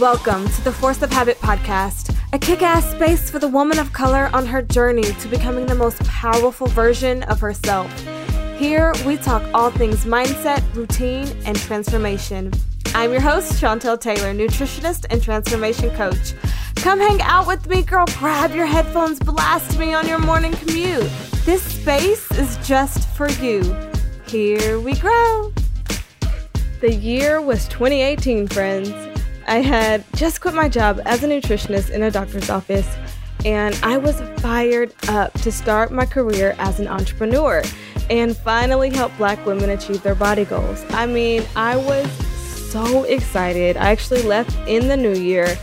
Welcome to the Force of Habit podcast, a kick ass space for the woman of color on her journey to becoming the most powerful version of herself. Here, we talk all things mindset, routine, and transformation. I'm your host, Chantel Taylor, nutritionist and transformation coach. Come hang out with me, girl. Grab your headphones, blast me on your morning commute. This space is just for you. Here we grow. The year was 2018, friends. I had just quit my job as a nutritionist in a doctor's office, and I was fired up to start my career as an entrepreneur and finally help black women achieve their body goals. I mean, I was so excited. I actually left in the new year.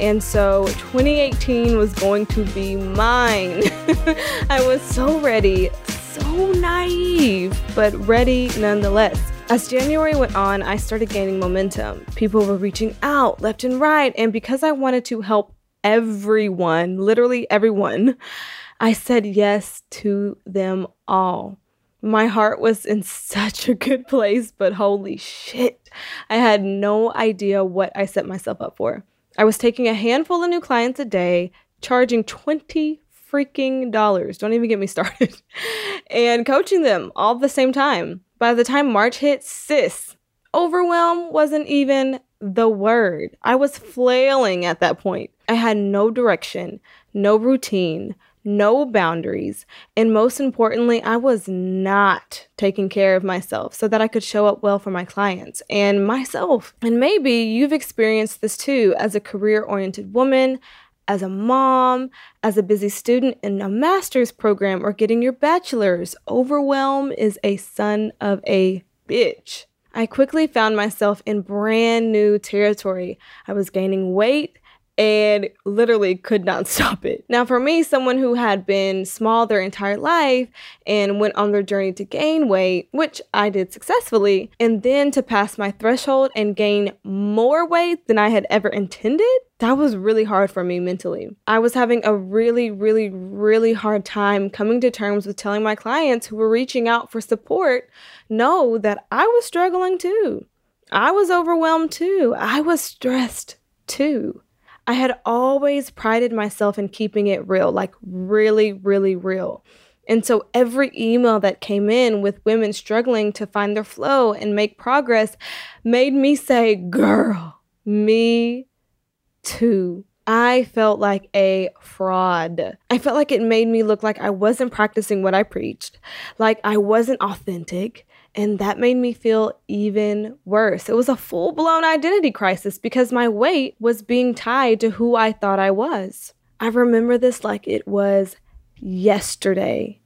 And so 2018 was going to be mine. I was so ready, so naive, but ready nonetheless. As January went on, I started gaining momentum. People were reaching out left and right, and because I wanted to help everyone, literally everyone, I said yes to them all. My heart was in such a good place, but holy shit, I had no idea what I set myself up for. I was taking a handful of new clients a day, charging 20 freaking dollars. Don't even get me started. and coaching them all at the same time. By the time March hit, sis, overwhelm wasn't even the word. I was flailing at that point. I had no direction, no routine, no boundaries, and most importantly, I was not taking care of myself so that I could show up well for my clients and myself. And maybe you've experienced this too as a career oriented woman, as a mom, as a busy student in a master's program, or getting your bachelor's. Overwhelm is a son of a bitch. I quickly found myself in brand new territory. I was gaining weight and literally could not stop it. Now, for me, someone who had been small their entire life and went on their journey to gain weight, which I did successfully, and then to pass my threshold and gain more weight than I had ever intended, that was really hard for me mentally. I was having a really, really, really hard time coming to terms with telling my clients who were reaching out for support know that I was struggling too. I was overwhelmed too. I was stressed too. I had always prided myself in keeping it real, like really, really real. And so every email that came in with women struggling to find their flow and make progress made me say, Girl, me too. I felt like a fraud. I felt like it made me look like I wasn't practicing what I preached, like I wasn't authentic, and that made me feel even worse. It was a full blown identity crisis because my weight was being tied to who I thought I was. I remember this like it was yesterday.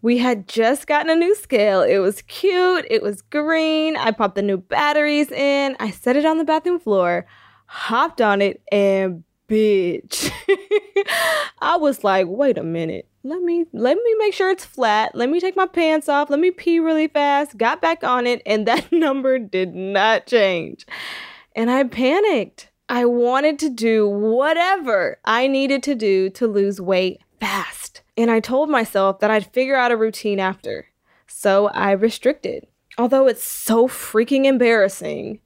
We had just gotten a new scale. It was cute, it was green. I popped the new batteries in, I set it on the bathroom floor, hopped on it, and bitch. I was like, wait a minute let me let me make sure it's flat. Let me take my pants off. Let me pee really fast. Got back on it and that number did not change. And I panicked. I wanted to do whatever I needed to do to lose weight fast. And I told myself that I'd figure out a routine after. So I restricted. Although it's so freaking embarrassing,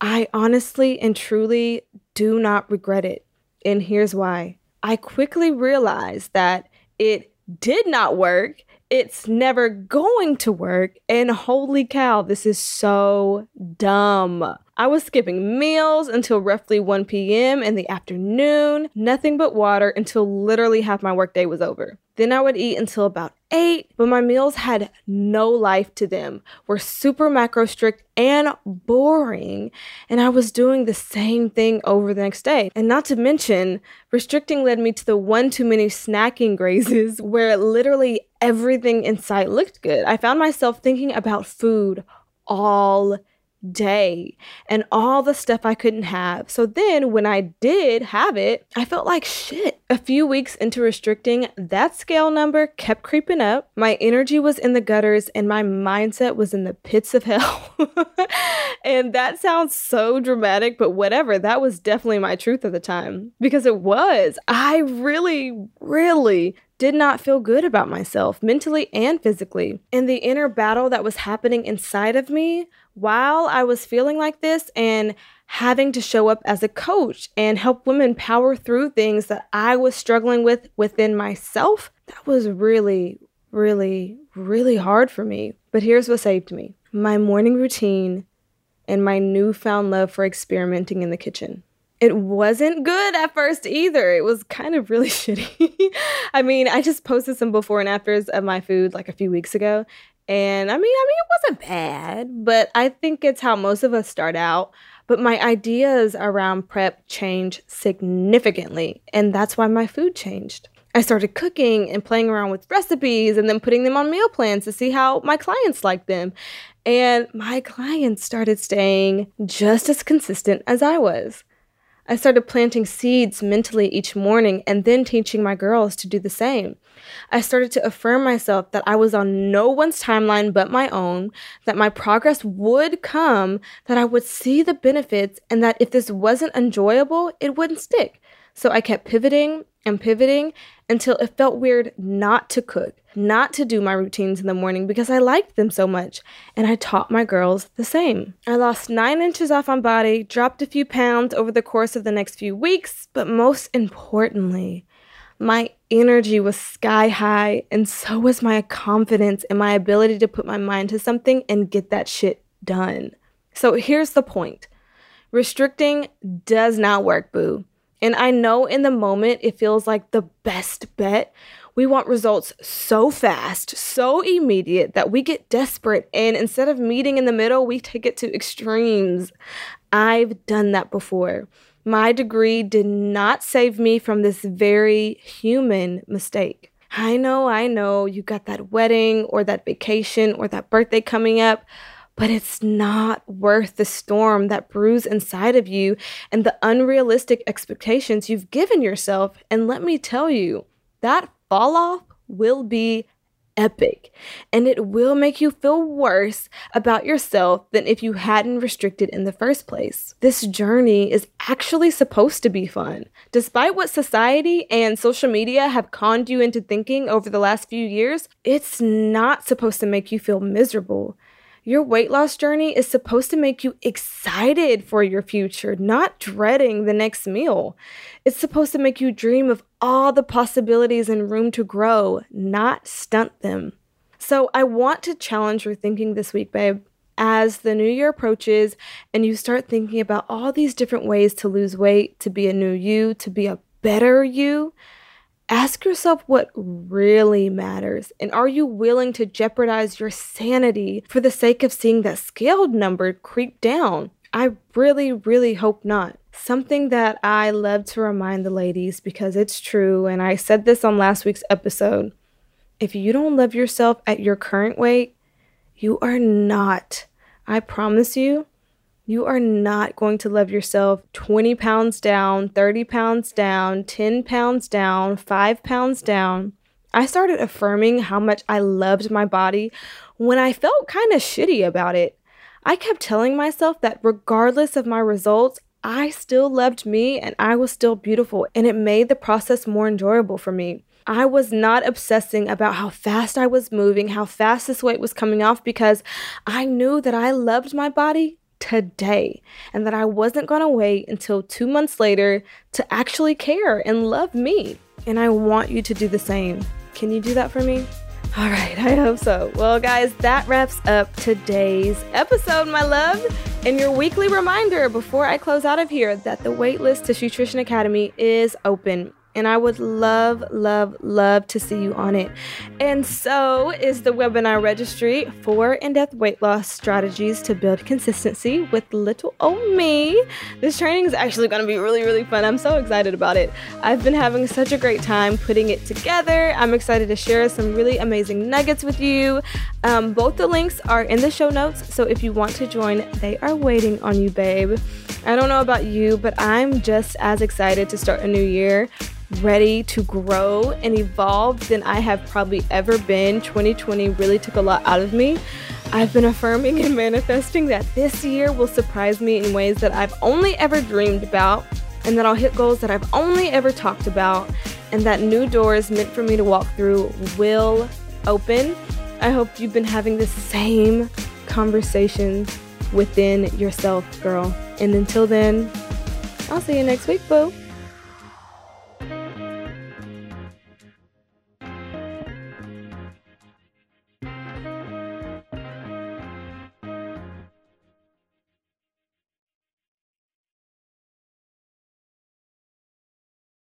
I honestly and truly do not regret it. And here's why. I quickly realized that it did not work. It's never going to work. And holy cow, this is so dumb. I was skipping meals until roughly 1 p.m. in the afternoon, nothing but water until literally half my workday was over. Then I would eat until about 8, but my meals had no life to them, were super macro strict and boring, and I was doing the same thing over the next day. And not to mention, restricting led me to the one too many snacking grazes where literally everything in sight looked good. I found myself thinking about food all day and all the stuff I couldn't have. So then when I did have it, I felt like shit. A few weeks into restricting, that scale number kept creeping up. My energy was in the gutters and my mindset was in the pits of hell. and that sounds so dramatic, but whatever. That was definitely my truth at the time because it was. I really, really did not feel good about myself mentally and physically. And the inner battle that was happening inside of me while I was feeling like this and having to show up as a coach and help women power through things that I was struggling with within myself, that was really, really, really hard for me. But here's what saved me my morning routine and my newfound love for experimenting in the kitchen it wasn't good at first either. It was kind of really shitty. I mean, I just posted some before and afters of my food like a few weeks ago. And I mean, I mean, it wasn't bad, but I think it's how most of us start out. But my ideas around prep changed significantly, and that's why my food changed. I started cooking and playing around with recipes and then putting them on meal plans to see how my clients liked them. And my clients started staying just as consistent as I was. I started planting seeds mentally each morning and then teaching my girls to do the same. I started to affirm myself that I was on no one's timeline but my own, that my progress would come, that I would see the benefits, and that if this wasn't enjoyable, it wouldn't stick. So I kept pivoting and pivoting until it felt weird not to cook, not to do my routines in the morning because I liked them so much. And I taught my girls the same. I lost nine inches off my body, dropped a few pounds over the course of the next few weeks, but most importantly, my energy was sky high, and so was my confidence and my ability to put my mind to something and get that shit done. So here's the point restricting does not work, boo. And I know in the moment it feels like the best bet. We want results so fast, so immediate that we get desperate. And instead of meeting in the middle, we take it to extremes. I've done that before. My degree did not save me from this very human mistake. I know, I know, you got that wedding or that vacation or that birthday coming up but it's not worth the storm that brews inside of you and the unrealistic expectations you've given yourself. And let me tell you, that fall off will be epic and it will make you feel worse about yourself than if you hadn't restricted in the first place. This journey is actually supposed to be fun. Despite what society and social media have conned you into thinking over the last few years, it's not supposed to make you feel miserable. Your weight loss journey is supposed to make you excited for your future, not dreading the next meal. It's supposed to make you dream of all the possibilities and room to grow, not stunt them. So, I want to challenge your thinking this week, babe. As the new year approaches and you start thinking about all these different ways to lose weight, to be a new you, to be a better you, Ask yourself what really matters, and are you willing to jeopardize your sanity for the sake of seeing that scaled number creep down? I really, really hope not. Something that I love to remind the ladies because it's true, and I said this on last week's episode. If you don't love yourself at your current weight, you are not, I promise you, you are not going to love yourself 20 pounds down, 30 pounds down, 10 pounds down, 5 pounds down. I started affirming how much I loved my body when I felt kind of shitty about it. I kept telling myself that regardless of my results, I still loved me and I was still beautiful, and it made the process more enjoyable for me. I was not obsessing about how fast I was moving, how fast this weight was coming off, because I knew that I loved my body today and that I wasn't going to wait until two months later to actually care and love me. And I want you to do the same. Can you do that for me? All right, I hope so. Well, guys, that wraps up today's episode, my love. And your weekly reminder before I close out of here that the waitlist to Nutrition Academy is open and I would love, love, love to see you on it. And so is the webinar registry for in depth weight loss strategies to build consistency with little old me. This training is actually going to be really, really fun. I'm so excited about it. I've been having such a great time putting it together. I'm excited to share some really amazing nuggets with you. Um, both the links are in the show notes, so if you want to join, they are waiting on you, babe. I don't know about you, but I'm just as excited to start a new year ready to grow and evolve than I have probably ever been. 2020 really took a lot out of me. I've been affirming and manifesting that this year will surprise me in ways that I've only ever dreamed about. and that I'll hit goals that I've only ever talked about, and that new doors meant for me to walk through will open. I hope you've been having the same conversations within yourself, girl. And until then, I'll see you next week, boo.